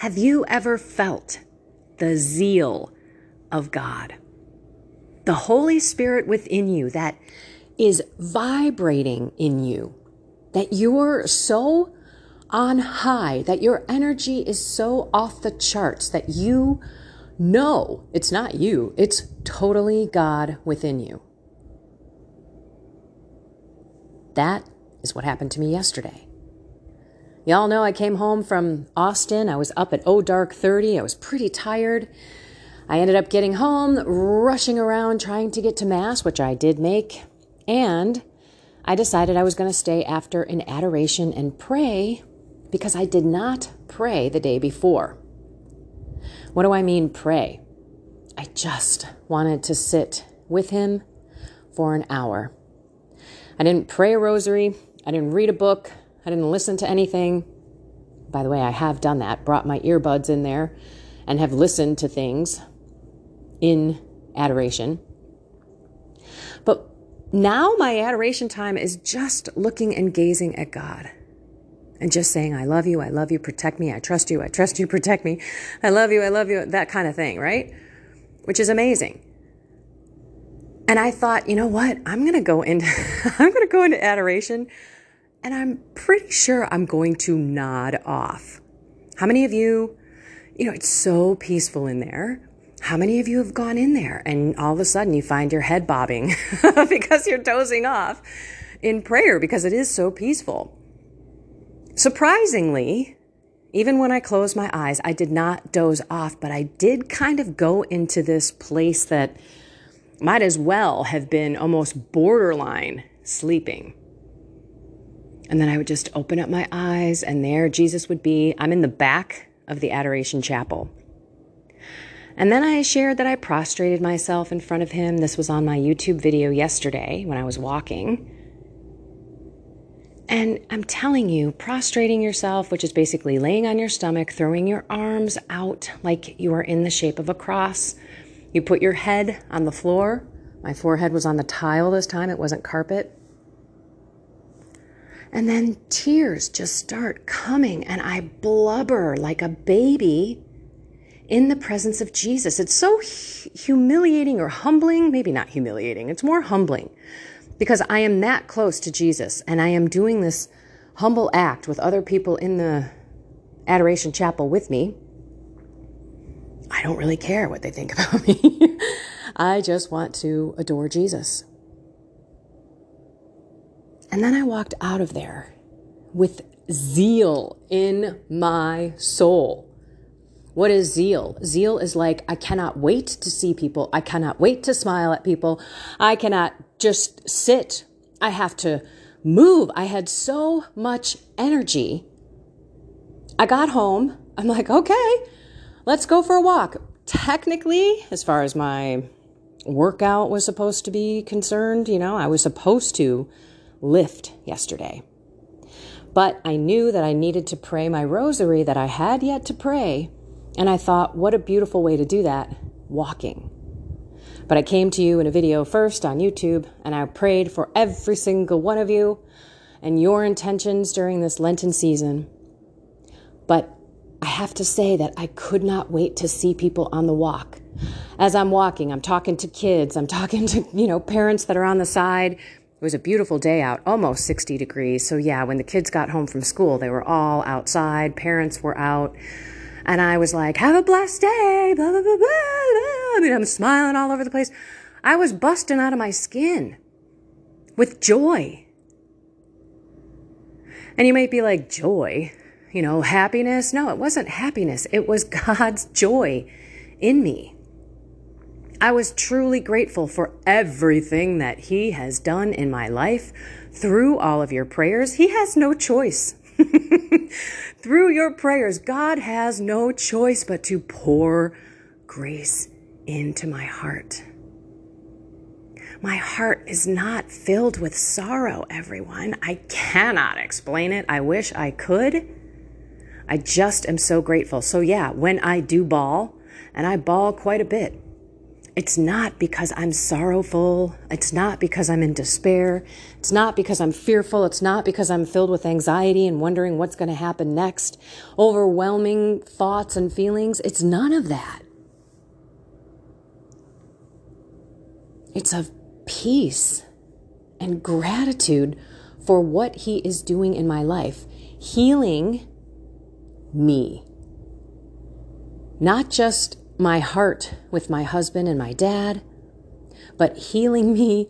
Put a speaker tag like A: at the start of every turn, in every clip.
A: Have you ever felt the zeal of God? The Holy Spirit within you that is vibrating in you, that you're so on high, that your energy is so off the charts that you know it's not you, it's totally God within you. That is what happened to me yesterday. Y'all know I came home from Austin. I was up at oh dark 30. I was pretty tired. I ended up getting home, rushing around trying to get to Mass, which I did make. And I decided I was going to stay after an adoration and pray because I did not pray the day before. What do I mean, pray? I just wanted to sit with Him for an hour. I didn't pray a rosary. I didn't read a book. I didn't listen to anything. By the way, I have done that, brought my earbuds in there and have listened to things in adoration. But now my adoration time is just looking and gazing at God and just saying, I love you, I love you, protect me, I trust you, I trust you, protect me, I love you, I love you, that kind of thing, right? Which is amazing. And I thought, you know what? I'm going to go into I'm going to go into adoration and I'm pretty sure I'm going to nod off. How many of you, you know, it's so peaceful in there. How many of you have gone in there and all of a sudden you find your head bobbing because you're dozing off in prayer because it is so peaceful? Surprisingly, even when I closed my eyes, I did not doze off, but I did kind of go into this place that might as well have been almost borderline sleeping. And then I would just open up my eyes, and there Jesus would be. I'm in the back of the Adoration Chapel. And then I shared that I prostrated myself in front of him. This was on my YouTube video yesterday when I was walking. And I'm telling you, prostrating yourself, which is basically laying on your stomach, throwing your arms out like you are in the shape of a cross. You put your head on the floor. My forehead was on the tile this time, it wasn't carpet. And then tears just start coming, and I blubber like a baby in the presence of Jesus. It's so humiliating or humbling, maybe not humiliating, it's more humbling because I am that close to Jesus and I am doing this humble act with other people in the adoration chapel with me. I don't really care what they think about me. I just want to adore Jesus. And then I walked out of there with zeal in my soul. What is zeal? Zeal is like, I cannot wait to see people. I cannot wait to smile at people. I cannot just sit. I have to move. I had so much energy. I got home. I'm like, okay, let's go for a walk. Technically, as far as my workout was supposed to be concerned, you know, I was supposed to lift yesterday. But I knew that I needed to pray my rosary that I had yet to pray. And I thought, what a beautiful way to do that walking. But I came to you in a video first on YouTube and I prayed for every single one of you and your intentions during this Lenten season. But I have to say that I could not wait to see people on the walk. As I'm walking, I'm talking to kids, I'm talking to, you know, parents that are on the side it was a beautiful day out, almost 60 degrees. So, yeah, when the kids got home from school, they were all outside, parents were out. And I was like, have a blessed day, blah, blah, blah, blah, blah. I mean, I'm smiling all over the place. I was busting out of my skin with joy. And you might be like, joy, you know, happiness. No, it wasn't happiness. It was God's joy in me. I was truly grateful for everything that He has done in my life through all of your prayers. He has no choice. through your prayers, God has no choice but to pour grace into my heart. My heart is not filled with sorrow, everyone. I cannot explain it. I wish I could. I just am so grateful. So, yeah, when I do bawl, and I bawl quite a bit, It's not because I'm sorrowful. It's not because I'm in despair. It's not because I'm fearful. It's not because I'm filled with anxiety and wondering what's going to happen next, overwhelming thoughts and feelings. It's none of that. It's of peace and gratitude for what He is doing in my life, healing me. Not just my heart with my husband and my dad, but healing me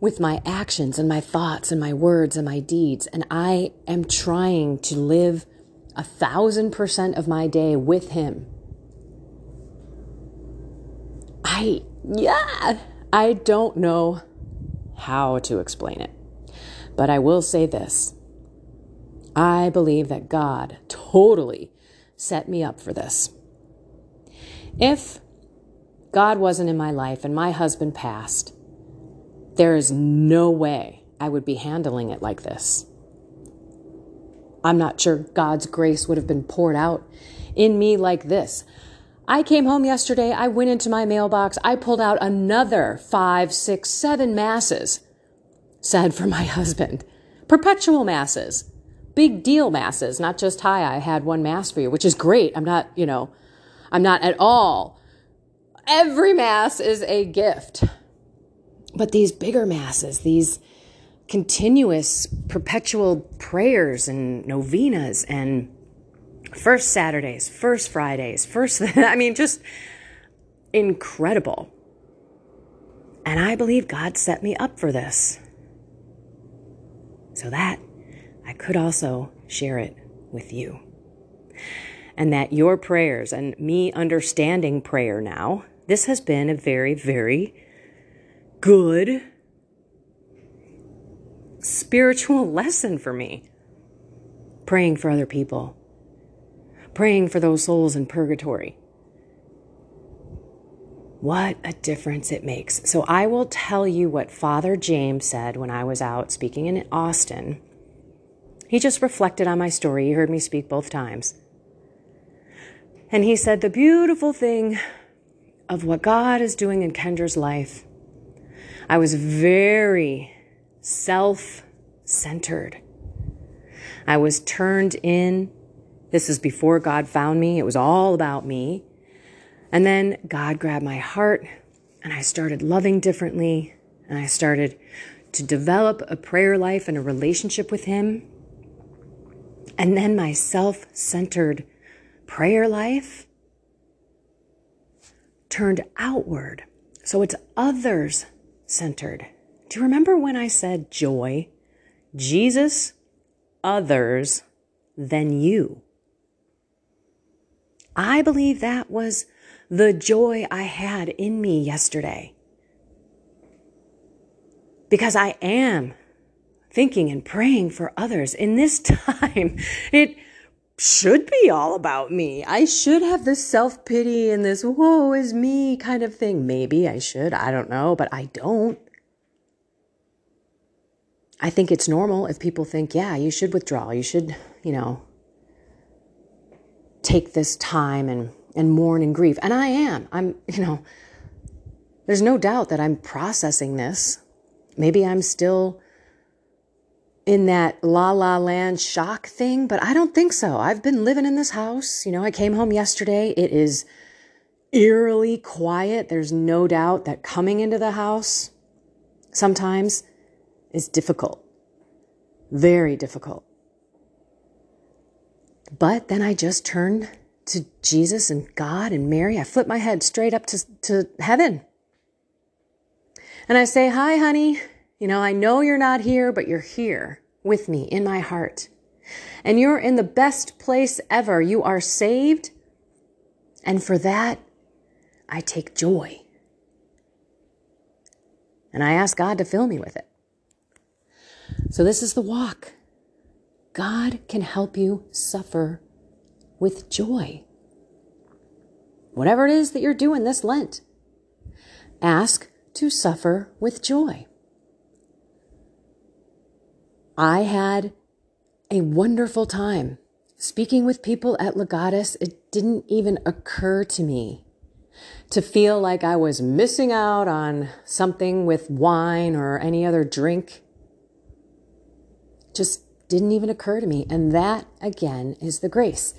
A: with my actions and my thoughts and my words and my deeds. And I am trying to live a thousand percent of my day with Him. I, yeah, I don't know how to explain it, but I will say this. I believe that God totally set me up for this. If God wasn't in my life and my husband passed, there is no way I would be handling it like this. I'm not sure God's grace would have been poured out in me like this. I came home yesterday, I went into my mailbox, I pulled out another five, six, seven masses said for my husband. Perpetual masses, big deal masses, not just, hi, I had one mass for you, which is great. I'm not, you know, I'm not at all. Every Mass is a gift. But these bigger Masses, these continuous, perpetual prayers and novenas and first Saturdays, first Fridays, first, I mean, just incredible. And I believe God set me up for this. So that I could also share it with you and that your prayers and me understanding prayer now, this has been a very, very good spiritual lesson for me. Praying for other people, praying for those souls in purgatory. What a difference it makes. So, I will tell you what Father James said when I was out speaking in Austin. He just reflected on my story. He heard me speak both times. And he said, The beautiful thing of what God is doing in Kendra's life, I was very self centered. I was turned in. This is before God found me. It was all about me. And then God grabbed my heart and I started loving differently. And I started to develop a prayer life and a relationship with Him. And then my self centered prayer life turned outward. So it's others centered. Do you remember when I said joy? Jesus, others, then you. I believe that was the joy I had in me yesterday. Because I am thinking and praying for others in this time. It should be all about me. I should have this self pity and this woe is me kind of thing. Maybe I should. I don't know, but I don't. I think it's normal if people think, yeah, you should withdraw. You should, you know, take this time and, and mourn and grieve. And I am. I'm, you know, there's no doubt that I'm processing this. Maybe I'm still in that la la land shock thing, but I don't think so. I've been living in this house. You know, I came home yesterday. It is eerily quiet. There's no doubt that coming into the house sometimes is difficult, very difficult. But then I just turn to Jesus and God and Mary. I flip my head straight up to, to heaven. And I say, Hi, honey. You know, I know you're not here, but you're here with me in my heart. And you're in the best place ever. You are saved. And for that, I take joy. And I ask God to fill me with it. So this is the walk. God can help you suffer with joy. Whatever it is that you're doing this Lent, ask to suffer with joy. I had a wonderful time speaking with people at Legatus. It didn't even occur to me to feel like I was missing out on something with wine or any other drink. Just didn't even occur to me. And that, again, is the grace.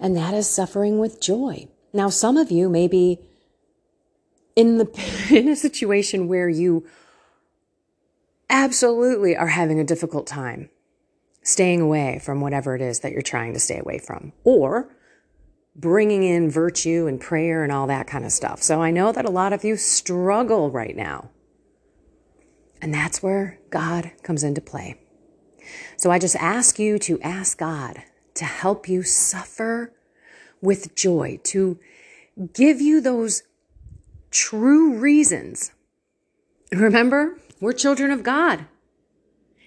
A: And that is suffering with joy. Now, some of you may be in the in a situation where you absolutely are having a difficult time staying away from whatever it is that you're trying to stay away from or bringing in virtue and prayer and all that kind of stuff. So I know that a lot of you struggle right now. And that's where God comes into play. So I just ask you to ask God to help you suffer with joy, to give you those true reasons. Remember, we're children of God.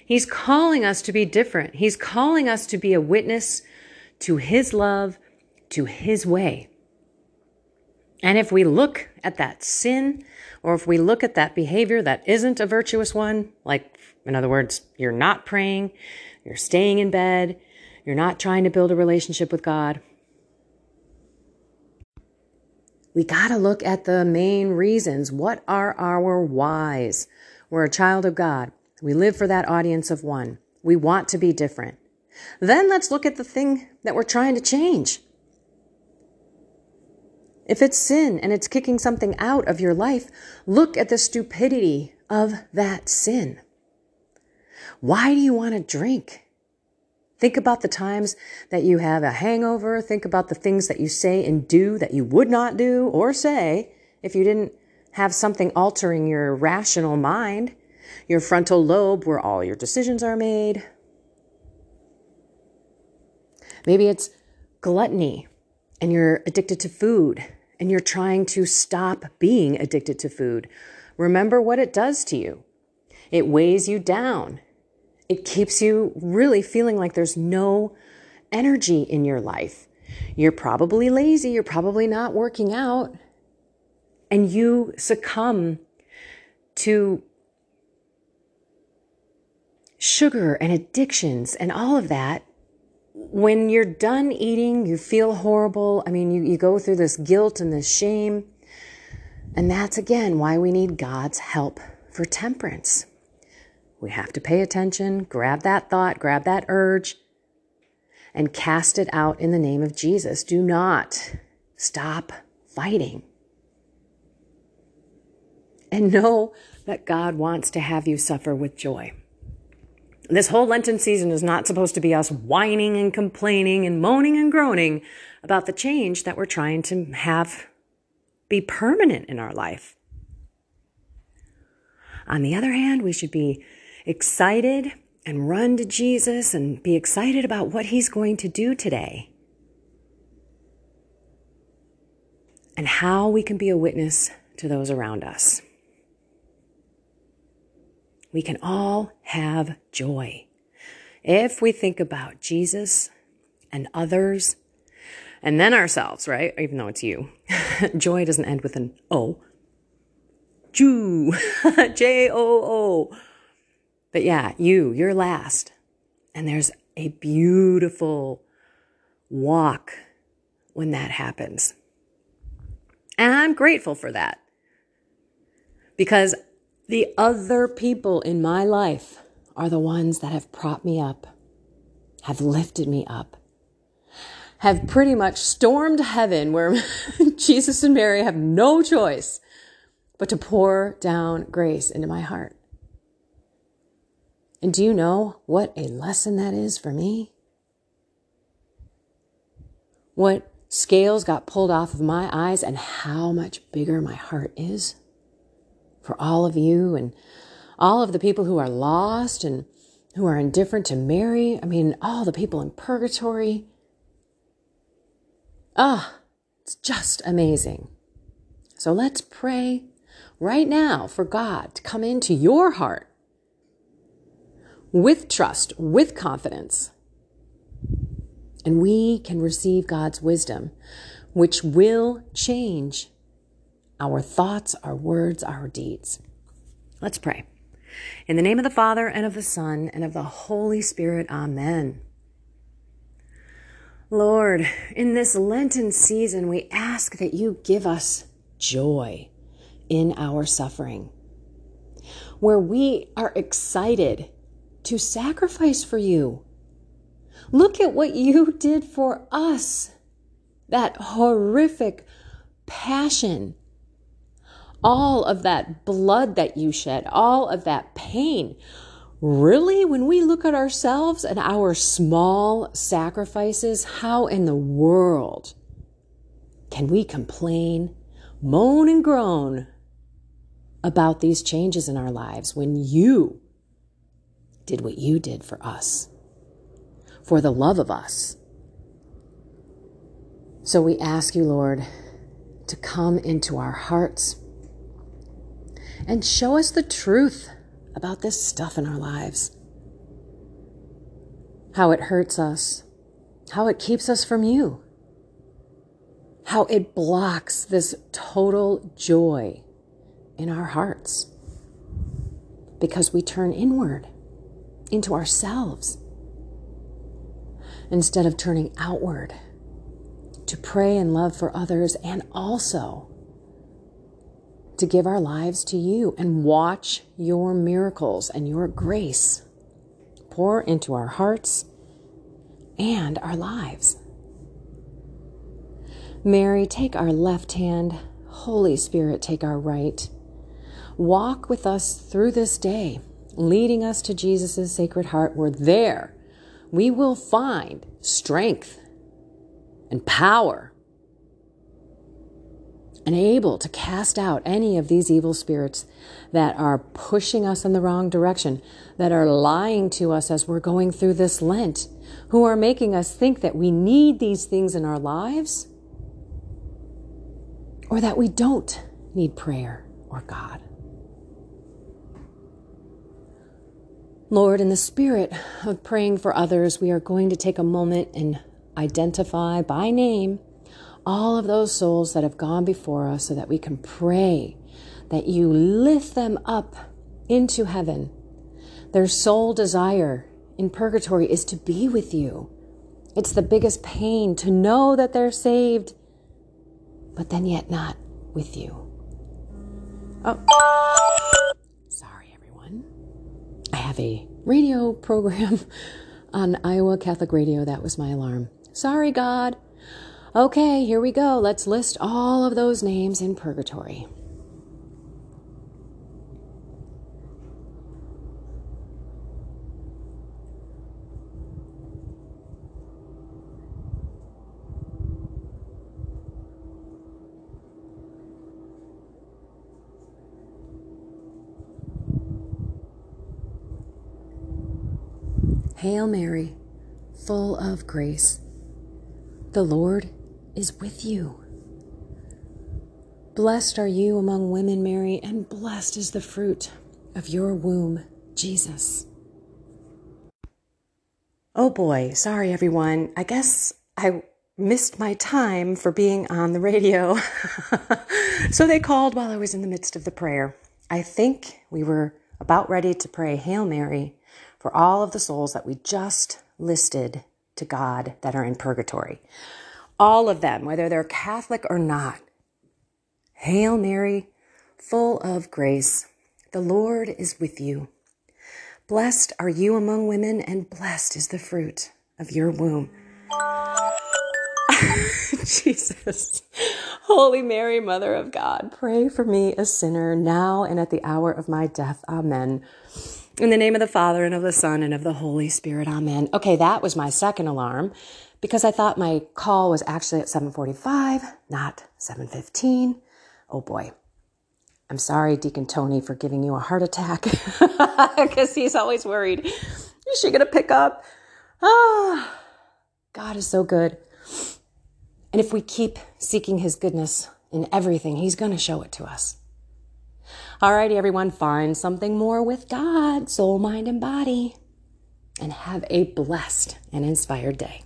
A: He's calling us to be different. He's calling us to be a witness to His love, to His way. And if we look at that sin, or if we look at that behavior that isn't a virtuous one, like, in other words, you're not praying, you're staying in bed, you're not trying to build a relationship with God, we got to look at the main reasons. What are our whys? We're a child of God. We live for that audience of one. We want to be different. Then let's look at the thing that we're trying to change. If it's sin and it's kicking something out of your life, look at the stupidity of that sin. Why do you want to drink? Think about the times that you have a hangover. Think about the things that you say and do that you would not do or say if you didn't have something altering your rational mind, your frontal lobe where all your decisions are made. Maybe it's gluttony and you're addicted to food and you're trying to stop being addicted to food. Remember what it does to you. It weighs you down it keeps you really feeling like there's no energy in your life. You're probably lazy, you're probably not working out, and you succumb to sugar and addictions and all of that. When you're done eating, you feel horrible. I mean, you, you go through this guilt and this shame. And that's again why we need God's help for temperance. We have to pay attention, grab that thought, grab that urge, and cast it out in the name of Jesus. Do not stop fighting. And know that God wants to have you suffer with joy. This whole Lenten season is not supposed to be us whining and complaining and moaning and groaning about the change that we're trying to have be permanent in our life. On the other hand, we should be excited and run to Jesus and be excited about what he's going to do today. And how we can be a witness to those around us. We can all have joy if we think about Jesus and others and then ourselves, right? Even though it's you. joy doesn't end with an O. Jew, J O O. But yeah, you, you're last. And there's a beautiful walk when that happens. And I'm grateful for that because the other people in my life are the ones that have propped me up, have lifted me up, have pretty much stormed heaven where Jesus and Mary have no choice but to pour down grace into my heart. And do you know what a lesson that is for me? What scales got pulled off of my eyes and how much bigger my heart is for all of you and all of the people who are lost and who are indifferent to Mary. I mean, all the people in purgatory. Ah, it's just amazing. So let's pray right now for God to come into your heart with trust, with confidence. And we can receive God's wisdom, which will change our thoughts, our words, our deeds. Let's pray. In the name of the Father, and of the Son, and of the Holy Spirit, Amen. Lord, in this Lenten season, we ask that you give us joy in our suffering, where we are excited to sacrifice for you. Look at what you did for us. That horrific passion, all of that blood that you shed, all of that pain. Really, when we look at ourselves and our small sacrifices, how in the world can we complain, moan, and groan about these changes in our lives when you did what you did for us, for the love of us? So we ask you, Lord, to come into our hearts and show us the truth about this stuff in our lives. How it hurts us, how it keeps us from you, how it blocks this total joy in our hearts. Because we turn inward into ourselves instead of turning outward to pray and love for others and also to give our lives to you and watch your miracles and your grace pour into our hearts and our lives. Mary, take our left hand. Holy Spirit, take our right. Walk with us through this day, leading us to Jesus' sacred heart, where there we will find strength and power and able to cast out any of these evil spirits that are pushing us in the wrong direction, that are lying to us as we're going through this Lent, who are making us think that we need these things in our lives or that we don't need prayer or God. Lord, in the spirit of praying for others, we are going to take a moment and identify by name all of those souls that have gone before us so that we can pray that you lift them up into heaven. Their sole desire in purgatory is to be with you. It's the biggest pain to know that they're saved, but then yet not with you. Oh, sorry, everyone. I have a radio program on Iowa Catholic Radio. That was my alarm. Sorry, God. Okay, here we go. Let's list all of those names in purgatory. Hail Mary, full of grace. The Lord is with you. Blessed are you among women, Mary, and blessed is the fruit of your womb, Jesus. Oh boy, sorry everyone. I guess I missed my time for being on the radio. so they called while I was in the midst of the prayer. I think we were about ready to pray Hail Mary for all of the souls that we just listed to God that are in purgatory. All of them, whether they're Catholic or not. Hail Mary, full of grace, the Lord is with you. Blessed are you among women, and blessed is the fruit of your womb. Jesus. Holy Mary, Mother of God, pray for me, a sinner, now and at the hour of my death. Amen. In the name of the Father and of the Son and of the Holy Spirit. Amen. Okay, that was my second alarm because I thought my call was actually at 7:45, not 7:15. Oh boy. I'm sorry, Deacon Tony, for giving you a heart attack because he's always worried. Is she going to pick up? Ah, God is so good. And if we keep seeking his goodness in everything, he's going to show it to us. Alrighty, everyone, find something more with God, soul, mind, and body, and have a blessed and inspired day.